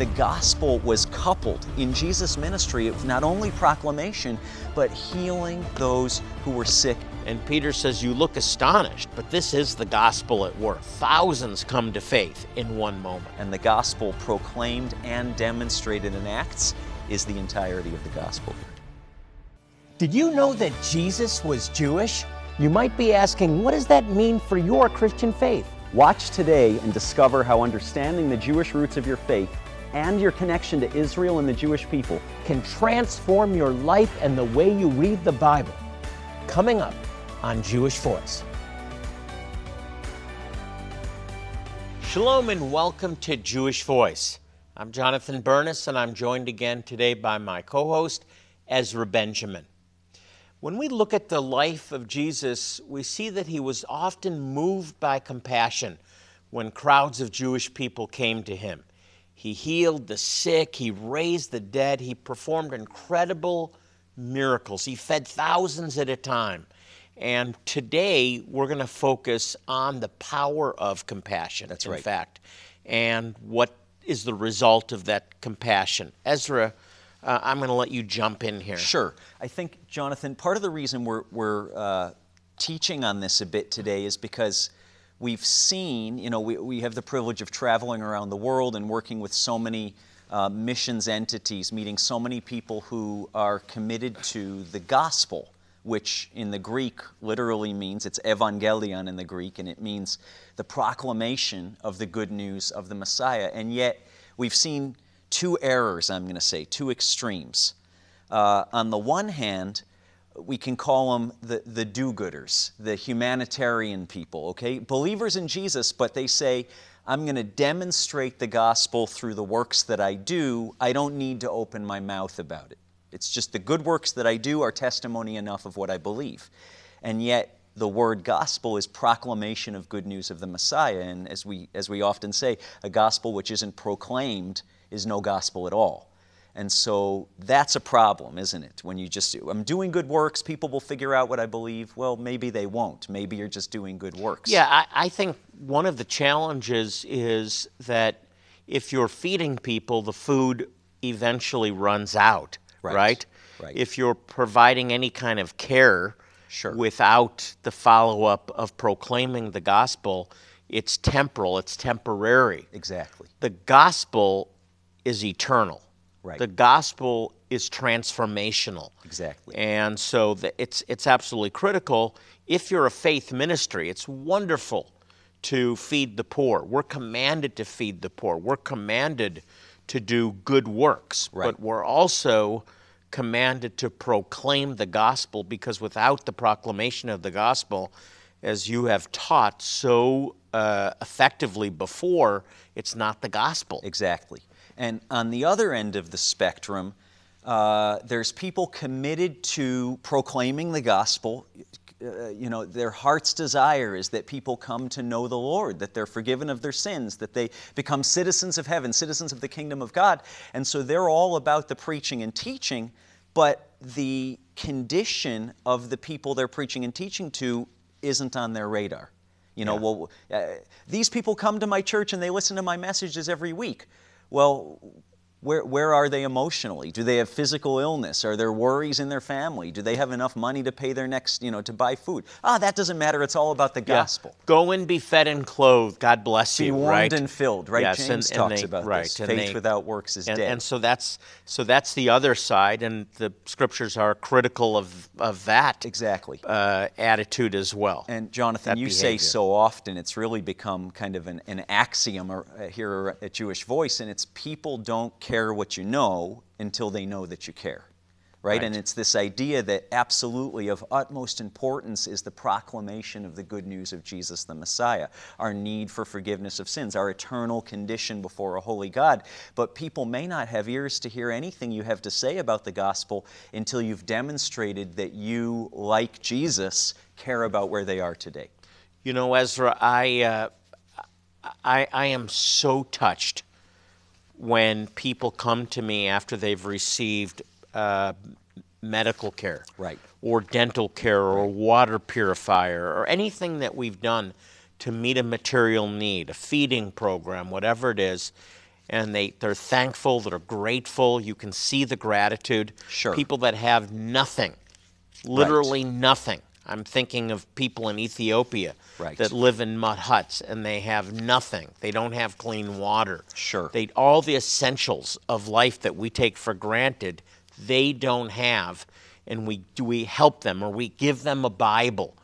the gospel was coupled in Jesus' ministry of not only proclamation, but healing those who were sick. And Peter says, You look astonished, but this is the gospel at work. Thousands come to faith in one moment. And the gospel proclaimed and demonstrated in Acts is the entirety of the gospel. Did you know that Jesus was Jewish? You might be asking, what does that mean for your Christian faith? Watch today and discover how understanding the Jewish roots of your faith and your connection to Israel and the Jewish people can transform your life and the way you read the Bible. Coming up on Jewish Voice. Shalom and welcome to Jewish Voice. I'm Jonathan Bernis and I'm joined again today by my co host, Ezra Benjamin. When we look at the life of Jesus, we see that he was often moved by compassion when crowds of Jewish people came to him. He healed the sick, he raised the dead, he performed incredible miracles. He fed thousands at a time. And today we're going to focus on the power of compassion. That's in right. fact, and what is the result of that compassion. Ezra, uh, I'm going to let you jump in here. Sure. I think, Jonathan, part of the reason we're, we're uh, teaching on this a bit today is because we've seen, you know, we, we have the privilege of traveling around the world and working with so many uh, missions entities, meeting so many people who are committed to the gospel, which in the Greek literally means, it's evangelion in the Greek, and it means the proclamation of the good news of the Messiah. And yet, we've seen two errors, I'm going to say, two extremes. Uh, on the one hand, we can call them the, the do gooders, the humanitarian people, okay? Believers in Jesus, but they say, I'm going to demonstrate the gospel through the works that I do. I don't need to open my mouth about it. It's just the good works that I do are testimony enough of what I believe. And yet, the word gospel is proclamation of good news of the Messiah. And as we, as we often say, a gospel which isn't proclaimed is no gospel at all. And so that's a problem, isn't it? When you just, do I'm doing good works, people will figure out what I believe. Well, maybe they won't. Maybe you're just doing good works. Yeah, I, I think one of the challenges is that if you're feeding people, the food eventually runs out, Right, right? right. If you're providing any kind of care Sure. without the follow up of proclaiming the gospel, it's temporal, it's temporary. Exactly. The gospel is eternal. Right. The gospel is transformational. Exactly. And so the, it's, it's absolutely critical. If you're a faith ministry, it's wonderful to feed the poor. We're commanded to feed the poor. We're commanded to do good works. Right. But we're also commanded to proclaim the gospel because without the proclamation of the gospel, as you have taught so uh, effectively before, it's not the gospel. Exactly. And on the other end of the spectrum, uh, there's people committed to proclaiming the gospel. Uh, you know, their heart's desire is that people come to know the Lord, that they're forgiven of their sins, that they become citizens of heaven, citizens of the kingdom of God. And so they're all about the preaching and teaching, but the condition of the people they're preaching and teaching to isn't on their radar. You know, well, uh, these people come to my church and they listen to my messages every week. Well, where, where are they emotionally? Do they have physical illness? Are there worries in their family? Do they have enough money to pay their next, you know, to buy food? Ah, that doesn't matter. It's all about the Yeah. gospel. Go and be fed and clothed. God bless Be you. Be warmed right? and filled, right? Yes, James and- and talks they- about right, this. Faith they- without works is and, dead. and so that's so that's the other side, and the scriptures are critical of of that exactly. uh, attitude as well. And Jonathan, that you say so often, it's really become kind of an, an axiom uh, here at Jewish Voice, and it's people don't care what you know until they know that you care. Right? And it's this idea that absolutely of utmost importance is the proclamation of the good news of Jesus the Messiah, our need for forgiveness of sins, our eternal condition before a holy God. But people may not have ears to hear anything you have to say about the gospel until you've demonstrated that you, like Jesus, care about where they are today. You know, Ezra, I, uh, I, I am so touched when people come to me after they've received uh, medical care, Right. or dental care, or water purifier, or anything that we've done to meet a material need, a feeding program, whatever it is, and they, they're thankful, they're grateful. You can see the gratitude. Sure. People that have nothing, literally nothing. I'm thinking of people in Ethiopia Right. that live in mud huts and they have nothing. They don't have clean water. Sure. They all the essentials of life that we take for granted, they don't have, and we do we help them or we give them a Bible,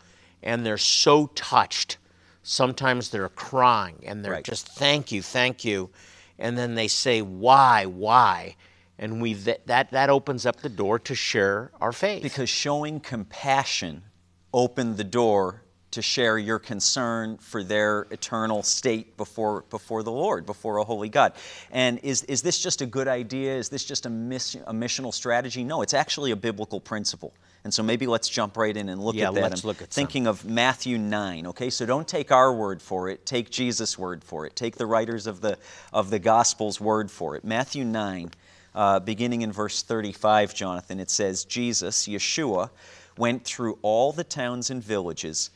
and they're so touched. Sometimes they're crying and they're Right. just thank you, thank you, and then they say why, why, and we that that, that opens up the door to share our faith. Because showing compassion opened the door to share your concern for their eternal state before, before the Lord, before a holy God. And is, is this just a good idea? Is this just a, miss, a missional strategy? No, it's actually a biblical principle. And so maybe let's jump right in and look Yeah, at that. let's I'm look at some. thinking of Matthew 9, okay? So don't take our word for it, take Jesus' word for it. Take the writers of the, of the Gospels' word for it. Matthew 9, uh, beginning in verse 35, Jonathan, it says, Jesus, Yeshua, went through all the towns and villages,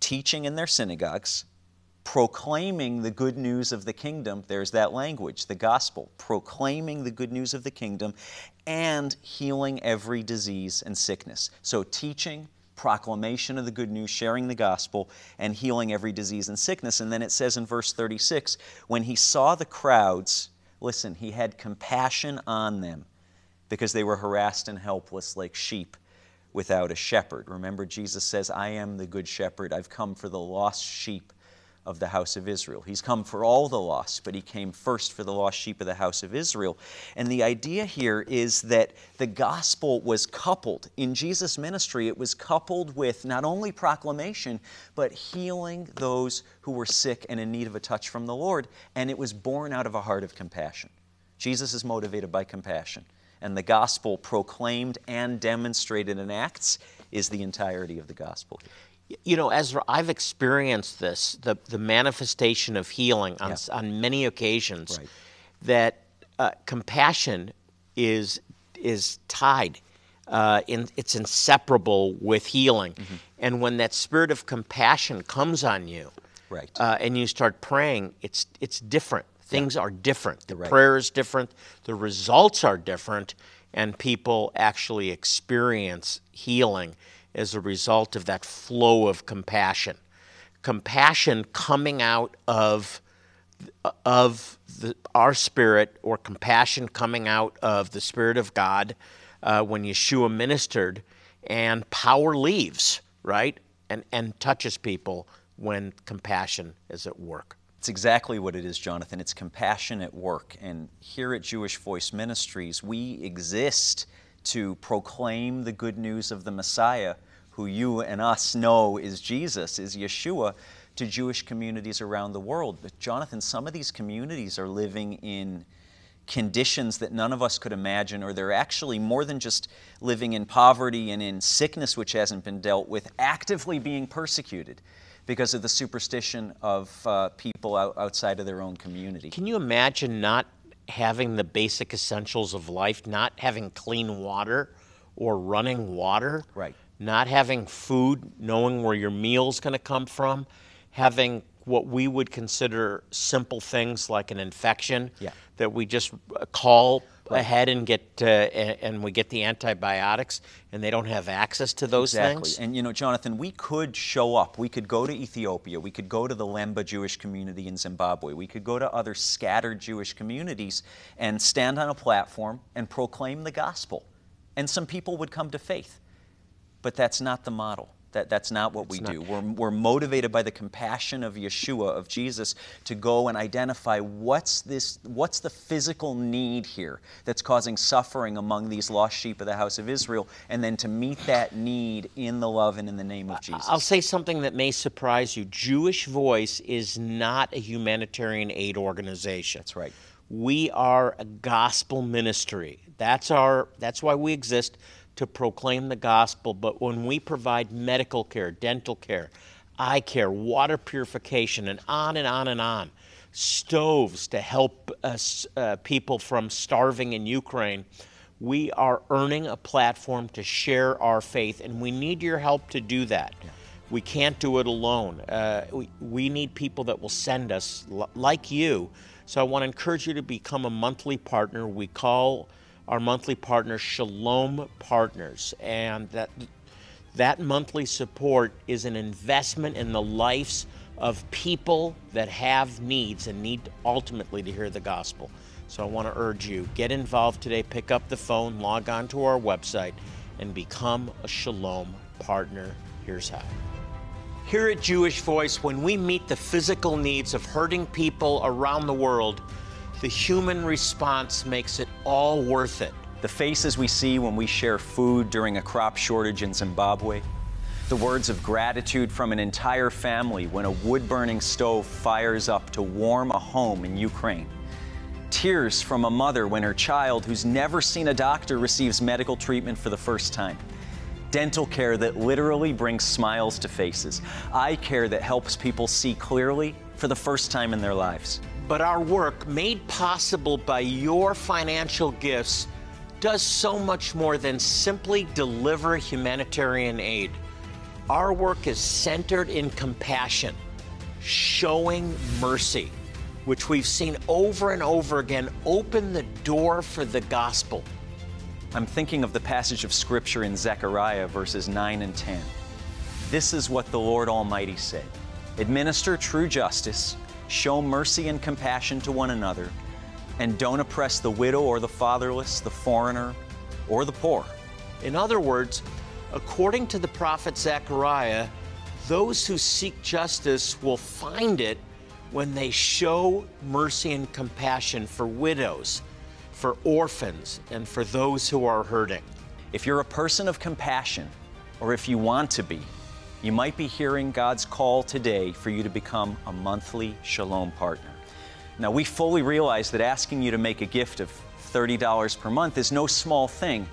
teaching in their synagogues, proclaiming the good news of the kingdom. There's that language, the gospel, proclaiming the good news of the kingdom and healing every disease and sickness. So, teaching, proclamation of the good news, sharing the gospel, and healing every disease and sickness. And then it says in verse 36 when he saw the crowds, listen, he had compassion on them because they were harassed and helpless like sheep without a shepherd. Remember, Jesus says, I am the good shepherd. I've come for the lost sheep of the house of Israel. He's come for all the lost, but he came first for the lost sheep of the house of Israel. And the idea here is that the gospel was coupled in Jesus' ministry, it was coupled with not only proclamation, but healing those who were sick and in need of a touch from the Lord. And it was born out of a heart of compassion. Jesus is motivated by compassion. And the gospel proclaimed and demonstrated in Acts is the entirety of the gospel. you know, Ezra, I've experienced this the, the manifestation of healing on, Yeah. on many occasions Right. that uh, compassion is, is tied. Uh, in, it's inseparable with healing. Mm-hmm. And when that spirit of compassion comes on you Right. uh, and you start praying, it's, it's different. Things are different. The right. prayer is different, the results are different, and people actually experience healing as a result of that flow of compassion. Compassion coming out of of the, our spirit or compassion coming out of the Spirit of God uh, when Yeshua ministered, and power leaves, right? And, and touches people when compassion is at work. It's exactly what it is, Jonathan. It's compassion at work. And here at Jewish Voice Ministries, we exist to proclaim the good news of the Messiah, who you and us know is Jesus, is Yeshua, to Jewish communities around the world. But, Jonathan, some of these communities are living in conditions that none of us could imagine, or they're actually more than just living in poverty and in sickness which hasn't been dealt with, actively being persecuted because of the superstition of uh, people out, outside of their own community. Can you imagine not having the basic essentials of life, not having clean water or running water? Right. Not having food, knowing where your meal's going to come from, having what we would consider simple things like an infection Yeah. that we just uh, call ahead and get uh, and we get the antibiotics and they don't have access to those Exactly. things. And you know, Jonathan, we could show up. We could go to Ethiopia. We could go to the Lemba Jewish community in Zimbabwe. We could go to other scattered Jewish communities and stand on a platform and proclaim the gospel. And some people would come to faith. But that's not the model. That, that's not what we do. We're, we're motivated by the compassion of Yeshua, of Jesus, to go and identify what's, this, what's the physical need here that's causing suffering among these lost sheep of the house of Israel, and then to meet that need in the love and in the name of Jesus. I'll say something that may surprise you. Jewish Voice is not a humanitarian aid organization. That's right. We are a gospel ministry. That's our that's why we exist to proclaim the gospel, but when we provide medical care, dental care, eye care, water purification and on and on and on, stoves to help us uh, people from starving in Ukraine, we are earning a platform to share our faith and we need your help to do that. We can't do it alone. Uh, we, we need people that will send us, l- like you, So I want to encourage you to become a monthly partner. We call our monthly partner, Shalom Partners, and that that monthly support is an investment in the lives of people that have needs and need ultimately to hear the gospel. So I want to urge you get involved today, pick up the phone, log on to our website, and become a Shalom partner. Here's how. Here at Jewish Voice, when we meet the physical needs of hurting people around the world, the human response makes it all worth it. The faces we see when we share food during a crop shortage in Zimbabwe, the words of gratitude from an entire family when a wood burning stove fires up to warm a home in Ukraine, tears from a mother when her child, who's never seen a doctor, receives medical treatment for the first time dental care that literally brings smiles to faces, eye care that helps people see clearly for the first time in their lives. But our work, made possible by your financial gifts, does so much more than simply deliver humanitarian aid. Our work is centered in compassion, showing mercy, which we've seen over and over again open the door for the gospel. I'm thinking of the passage of Scripture in Zechariah verses 9 and 10. This is what the Lord Almighty said Administer true justice, show mercy and compassion to one another, and don't oppress the widow or the fatherless, the foreigner, or the poor. In other words, according to the prophet Zechariah, those who seek justice will find it when they show mercy and compassion for widows for orphans, and for those who are hurting. If you're a person of compassion, or if you want to be, you might be hearing God's call today for you to become a monthly Shalom partner. Now, we fully realize that asking you to make a gift of $30 per month is no small thing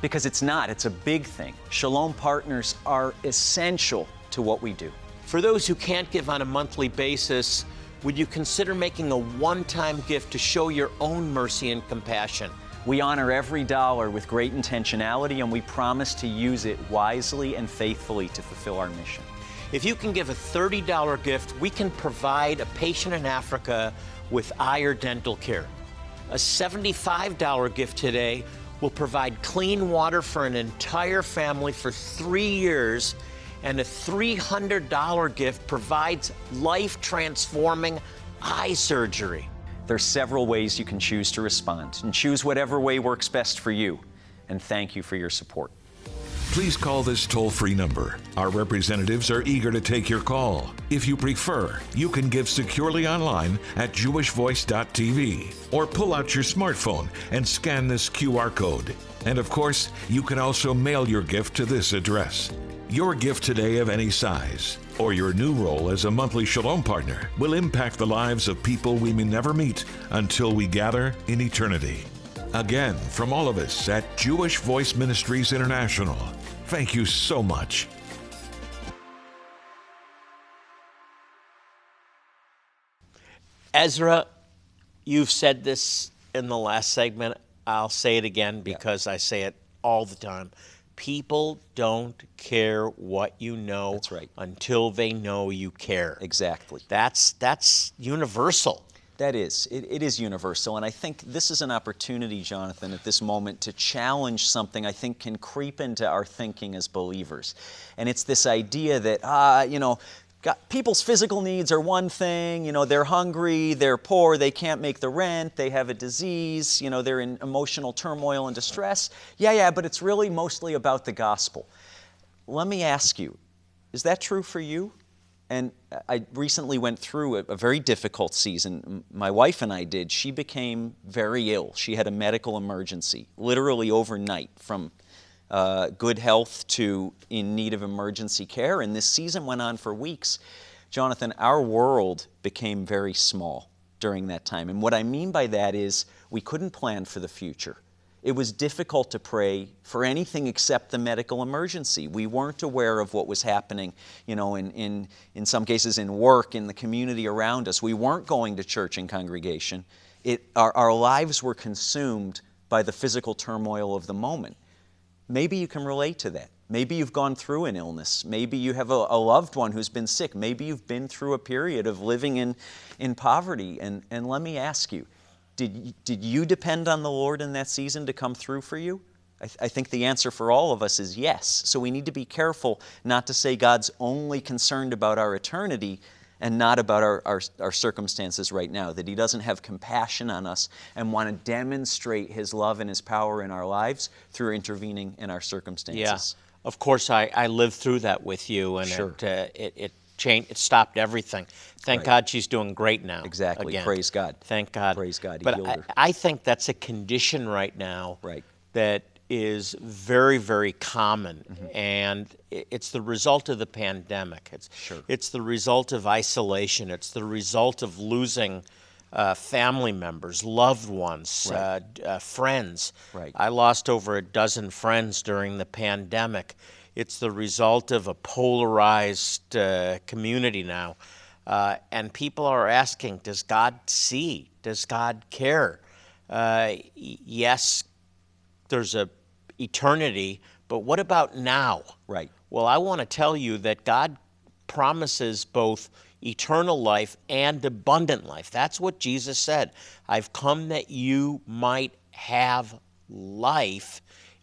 because it's not, it's a big thing. Shalom partners are essential to what we do. For those who can't give on a monthly basis, would you consider making a one time gift to show your own mercy and compassion? We honor every dollar with great intentionality and we promise to use it wisely and faithfully to fulfill our mission. If you can give a $30 gift, we can provide a patient in Africa with eye or dental care. A $75 gift today will provide clean water for an entire family for three years and a $300 gift provides life transforming eye surgery. There's several ways you can choose to respond, and choose whatever way works best for you. And thank you for your support. Please call this toll free number. Our representatives are eager to take your call. If you prefer, you can give securely online at jewishvoice.tv or pull out your smartphone and scan this QR code. And of course, you can also mail your gift to this address your gift today of any size, or your new role as a monthly Shalom partner, will impact the lives of people we may never meet until we gather in eternity. Again, from all of us at Jewish Voice Ministries International, thank you so much. Ezra, you've said this in the last segment. I'll say it again because yeah. I say it all the time. People don't care what you know that's right. until they know you care. Exactly. That's that's universal. That is. It, it is universal. And I think this is an opportunity, Jonathan, at this moment to challenge something I think can creep into our thinking as believers. And it's this idea that, ah, you know, Got, people's physical needs are one thing, you know, they're hungry, they're poor, they can't make the rent, they have a disease, you know, they're in emotional turmoil and distress. Yeah, yeah, but it's really mostly about the gospel. Let me ask you, is that true for you? And I recently went through a, a, very difficult season. My wife and I did. She became very ill. She had a medical emergency, literally overnight, from uh, good health to in need of emergency care. And this season went on for weeks. Jonathan, our world became very small during that time. And what I mean by that is we couldn't plan for the future. It was difficult to pray for anything except the medical emergency. We weren't aware of what was happening, you know, in, in, in some cases in work, in the community around us. We weren't going to church and congregation. It, our, our lives were consumed by the physical turmoil of the moment. Maybe you can relate to that. Maybe you've gone through an illness. Maybe you have a, a, loved one who's been sick. Maybe you've been through a period of living in, in poverty. And, and let me ask you did, did you depend on the Lord in that season to come through for you? I, th- I think the answer for all of us is yes. So we need to be careful not to say God's only concerned about our eternity and not about our, our, our, circumstances right now, that He doesn't have compassion on us and want to demonstrate His love and His power in our lives through intervening in our circumstances. Yeah. Of course, I, I lived through that with you, and sure. it, uh, it, it changed. It stopped everything. Thank right. God she's doing great now. Exactly. Again. Praise God. Thank God. Praise God. He but I, her. I think that's a condition right now. Right. That is very, very common, Mm-hmm. and it's the result of the pandemic. It's Sure. it's the result of isolation. It's the result of losing. Uh, family members, loved ones, Right. uh, uh, friends. Right. I lost over a dozen friends during the pandemic. It's the result of a polarized uh, community now. Uh, and people are asking Does God see? Does God care? Uh, yes, there's a eternity, but what about now? Right. Well, I want to tell you that God promises both eternal life and abundant life. That's what Jesus said. I've come that you might have life,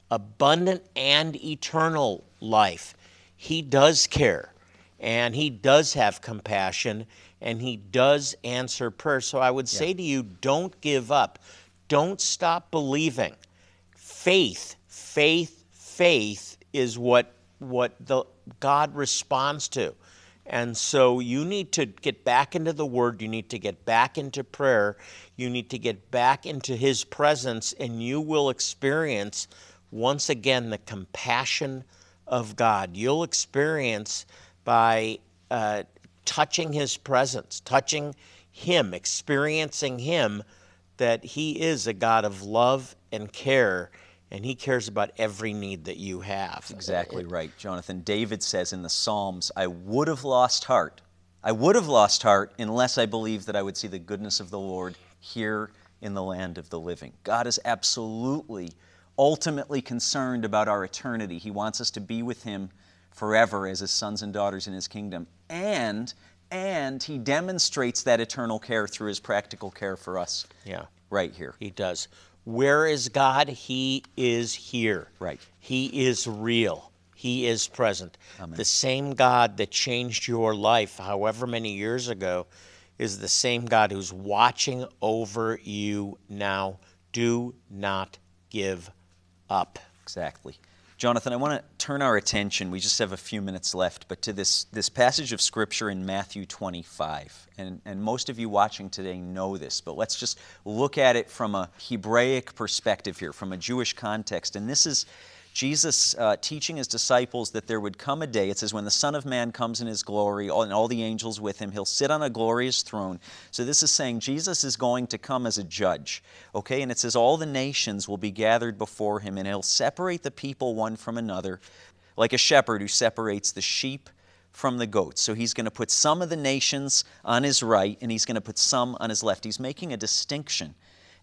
abundant and eternal life. He does care and he does have compassion and he does answer prayer. So I would say to you, don't give up. Don't stop believing. Faith, faith, faith is what what the God responds to. And so you need to get back into the Word, you need to get back into prayer, you need to get back into His presence, and you will experience once again the compassion of God. You'll experience by uh, touching His presence, touching Him, experiencing Him, that He is a God of love and care, and He cares about every need that you have. Exactly right, Jonathan. David says in the Psalms, I would have lost heart. I would have lost heart unless I believed that I would see the goodness of the Lord here in the land of the living. God is absolutely, ultimately concerned about our eternity. He wants us to be with Him forever as His sons and daughters in His kingdom. And and he demonstrates that eternal care through his practical care for us Yeah. right here. He does. Where is God? He is here. Right. He is real. He is present. The same God that changed your life however many years ago is the same God who's watching over you now. Do not give up. Exactly. Jonathan, I want to turn our attention, we just have a few minutes left, but to this, this passage of Scripture in Matthew 25. And, and most of you watching today know this, but let's just look at it from a Hebraic perspective here, from a Jewish context. And this is Jesus uh, teaching his disciples that there would come a day, it says, when the Son of Man comes in his glory and all the angels with him, he'll sit on a glorious throne. So this is saying Jesus is going to come as a judge, okay? And it says, all the nations will be gathered before him, and he'll separate the people one from another, like a shepherd who separates the sheep from the goats. So he's going to put some of the nations on his right, and he's going to put some on his left. He's making a distinction.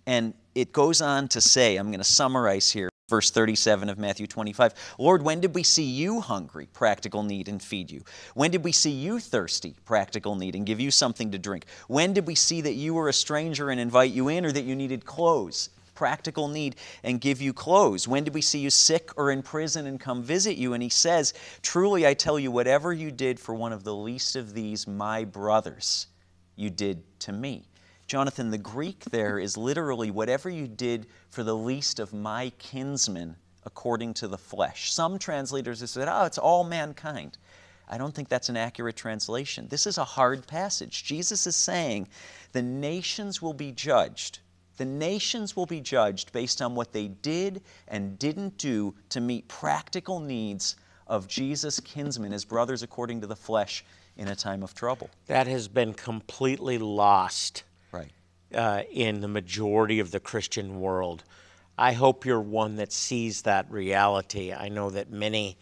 And it goes on to say, I'm going to summarize here, verse 37 of Matthew 25 Lord, when did we see you hungry, practical need, and feed you? When did we see you thirsty, practical need, and give you something to drink? When did we see that you were a stranger and invite you in, or that you needed clothes? Practical need and give you clothes. When did we see you sick or in prison and come visit you? And he says, Truly I tell you, whatever you did for one of the least of these, my brothers, you did to me. Jonathan, the Greek there is literally whatever you did for the least of my kinsmen according to the flesh. Some translators have said, oh, it's all mankind. I don't think that's an accurate translation. This is a hard passage. Jesus is saying the nations will be judged. The nations will be judged based on what they did and didn't do to meet practical needs of Jesus' kinsmen, his brothers according to the flesh, in a time of trouble. That has been completely lost. Uh, in the majority of the Christian world. I hope you're one that sees that reality. I know that many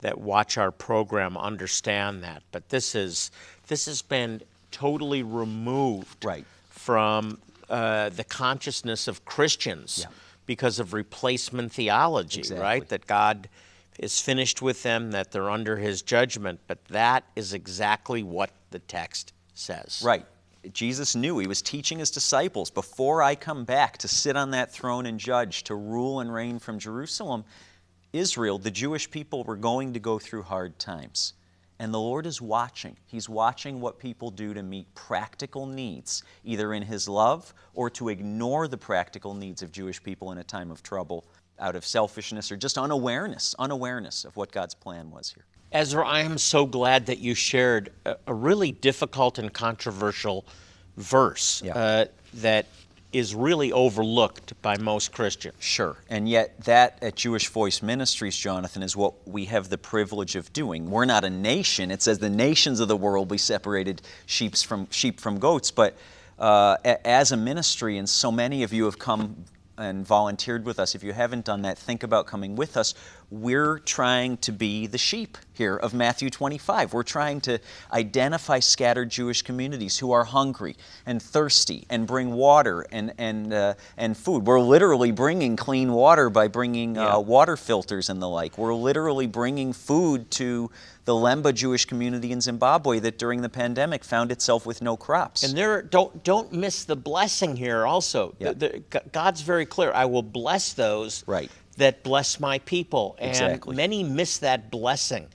that watch our program understand that, but this is this has been totally removed Right. from uh, the consciousness of Christians Yeah. because of replacement theology, Exactly. right? That God is finished with them, that they're under his judgment. But that is exactly what the text says. Right. Jesus knew he was teaching his disciples before I come back to sit on that throne and judge, to rule and reign from Jerusalem. Israel, the Jewish people, were going to go through hard times. And the Lord is watching. He's watching what people do to meet practical needs, either in His love or to ignore the practical needs of Jewish people in a time of trouble out of selfishness or just unawareness, unawareness of what God's plan was here. Ezra, I am so glad that you shared a, a really difficult and controversial verse Yeah. uh, that is really overlooked by most Christians. Sure. And yet, that at Jewish Voice Ministries, Jonathan, is what we have the privilege of doing. We're not a nation. It says the nations of the world be separated sheep from, sheep from goats. But uh, as a ministry, and so many of you have come and volunteered with us, if you haven't done that, think about coming with us. We're trying to be the sheep here of Matthew 25. We're trying to identify scattered Jewish communities who are hungry and thirsty and bring water and, and, uh, and food. We're literally bringing clean water by bringing Yeah. uh, water filters and the like. We're literally bringing food to the Lemba Jewish community in Zimbabwe that during the pandemic found itself with no crops. And there, don't don't miss the blessing here. Also, Yeah. The- the- God's very clear. I will bless those Right. that bless my people, and Exactly. many miss that blessing.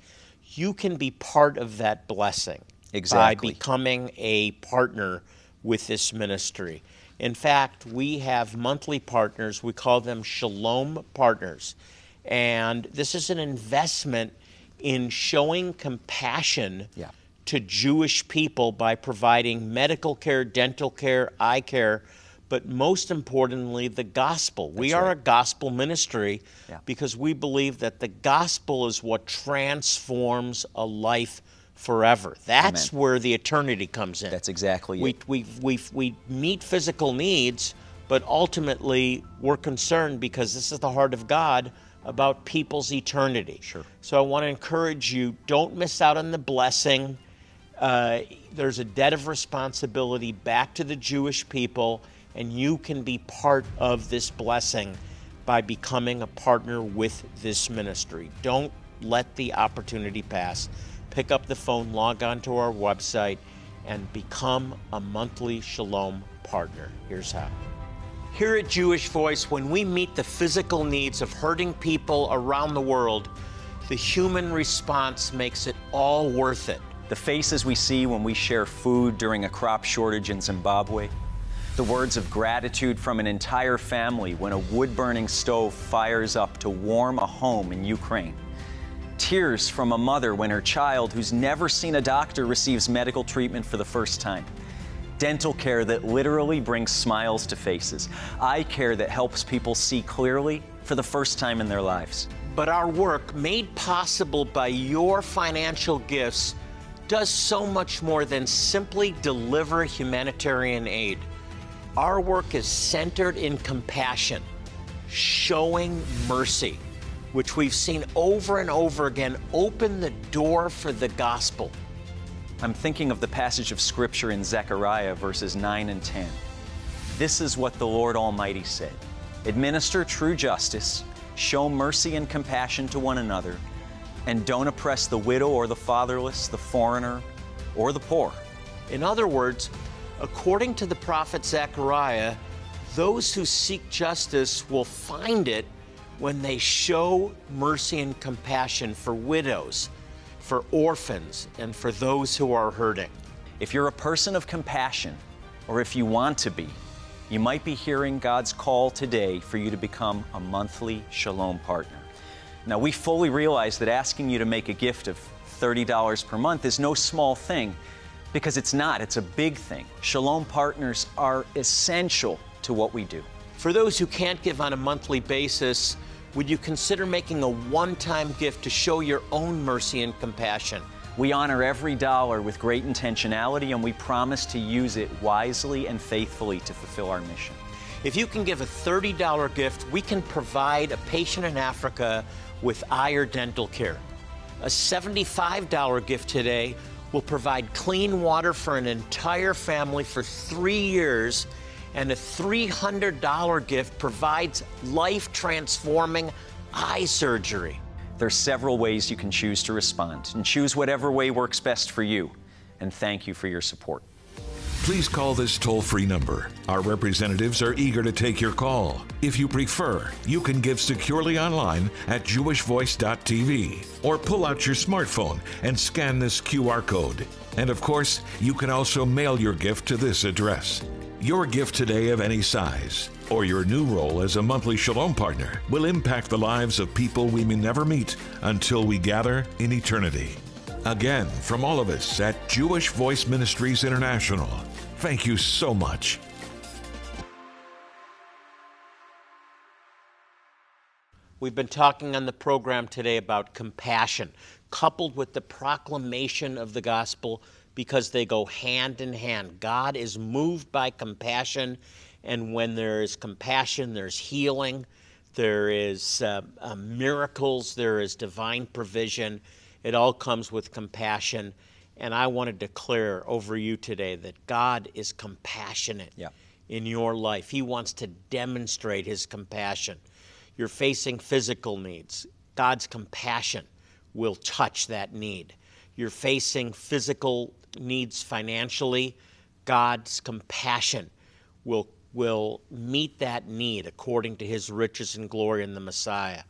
You can be part of that blessing Exactly. by becoming a partner with this ministry. In fact, we have monthly partners. We call them Shalom partners, and this is an investment in showing compassion Yeah. to Jewish people by providing medical care, dental care, eye care, but most importantly, the gospel. we are a gospel ministry Yeah. because we believe that the gospel is what transforms a life forever. That's Amen. where the eternity comes in. That's exactly we, it. We, we, we meet physical needs, but ultimately we're concerned because this is the heart of God about people's eternity. Sure. So I want to encourage you don't miss out on the blessing. Uh, there's a debt of responsibility back to the Jewish people, and you can be part of this blessing by becoming a partner with this ministry. Don't let the opportunity pass. Pick up the phone, log on to our website, and become a monthly Shalom partner. Here's how. Here at Jewish Voice, when we meet the physical needs of hurting people around the world, the human response makes it all worth it. the faces we see when we share food during a crop shortage in Zimbabwe, the words of gratitude from an entire family when a wood burning stove fires up to warm a home in Ukraine, tears from a mother when her child, who's never seen a doctor, receives medical treatment for the first time. Dental care that literally brings smiles to faces. Eye care that helps people see clearly for the first time in their lives. But our work, made possible by your financial gifts, does so much more than simply deliver humanitarian aid. Our work is centered in compassion, showing mercy, which we've seen over and over again open the door for the gospel. I'm thinking of the passage of Scripture in Zechariah, verses 9 and 10. This is what the Lord Almighty said Administer true justice, show mercy and compassion to one another, and don't oppress the widow or the fatherless, the foreigner, or the poor. In other words, according to the prophet Zechariah, those who seek justice will find it when they show mercy and compassion for widows, for orphans, and for those who are hurting. If you're a person of compassion, or if you want to be, you might be hearing God's call today for you to become a monthly Shalom partner. Now, we fully realize that asking you to make a gift of $30 per month is no small thing because it's not, it's a big thing. Shalom partners are essential to what we do. For those who can't give on a monthly basis, would you consider making a one time gift to show your own mercy and compassion? We honor every dollar with great intentionality and we promise to use it wisely and faithfully to fulfill our mission. If you can give a $30 gift, we can provide a patient in Africa with eye or dental care. A $75 gift today will provide clean water for an entire family for three years, and a $300 gift provides life transforming eye surgery. There are several ways you can choose to respond, and choose whatever way works best for you. And thank you for your support. Please call this toll free number. Our representatives are eager to take your call. If you prefer, you can give securely online at jewishvoice.tv or pull out your smartphone and scan this QR code. And of course, you can also mail your gift to this address. Your gift today of any size, or your new role as a monthly Shalom partner, will impact the lives of people we may never meet until we gather in eternity. Again, from all of us at Jewish Voice Ministries International, thank you so much. We've been talking on the program today about compassion, coupled with the proclamation of the gospel, because they go hand in hand. God is moved by compassion, and when there is compassion, there's healing, there is uh, uh, miracles, there is divine provision. It all comes with compassion. And I want to declare over you today that God is compassionate Yeah. in your life. He wants to demonstrate His compassion. You're facing physical needs. God's compassion will touch that need. You're facing physical needs financially. God's compassion will, will meet that need according to His riches and glory in the Messiah.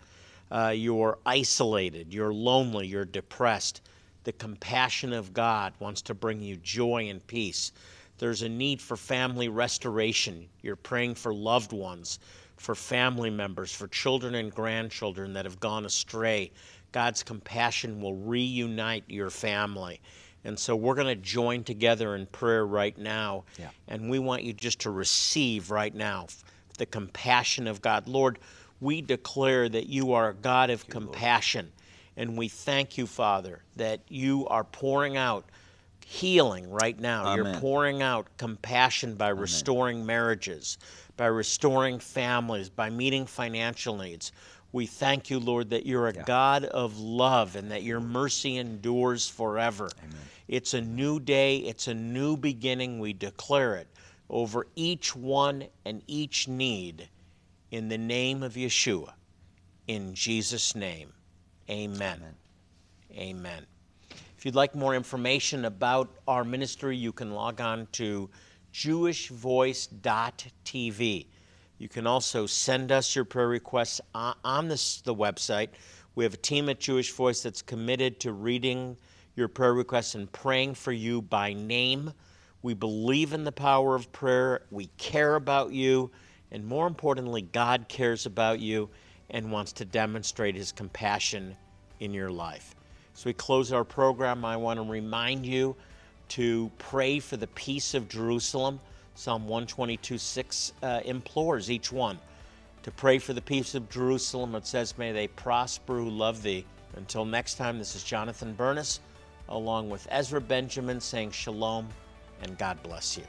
Uh, you're isolated, you're lonely, you're depressed. The compassion of God wants to bring you joy and peace. There's a need for family restoration. You're praying for loved ones, for family members, for children and grandchildren that have gone astray. God's compassion will reunite your family. And so we're going to join together in prayer right now. Yeah. And we want you just to receive right now the compassion of God. Lord, we declare that you are a God of compassion. And we thank you, Father, that you are pouring out healing right now. You're pouring out compassion by restoring marriages, by restoring families, by meeting financial needs. We thank you, Lord, that you're a God of love and that your mercy endures forever. It's a new day, it's a new beginning. We declare it over each one and each need in the name of Yeshua. In Jesus' name, amen. Amen. If you'd like more information about our ministry, you can log on to jewishvoice.tv. You can also send us your prayer requests on, on this, the website. We have a team at Jewish Voice that's committed to reading your prayer requests and praying for you by name. We believe in the power of prayer. We care about you. And more importantly, God cares about you and wants to demonstrate his compassion in your life. As we close our program, I want to remind you to pray for the peace of Jerusalem. Psalm 122 6 uh, implores each one to pray for the peace of Jerusalem. It says, May they prosper who love thee. Until next time, this is Jonathan Bernis, along with Ezra Benjamin, saying shalom and God bless you.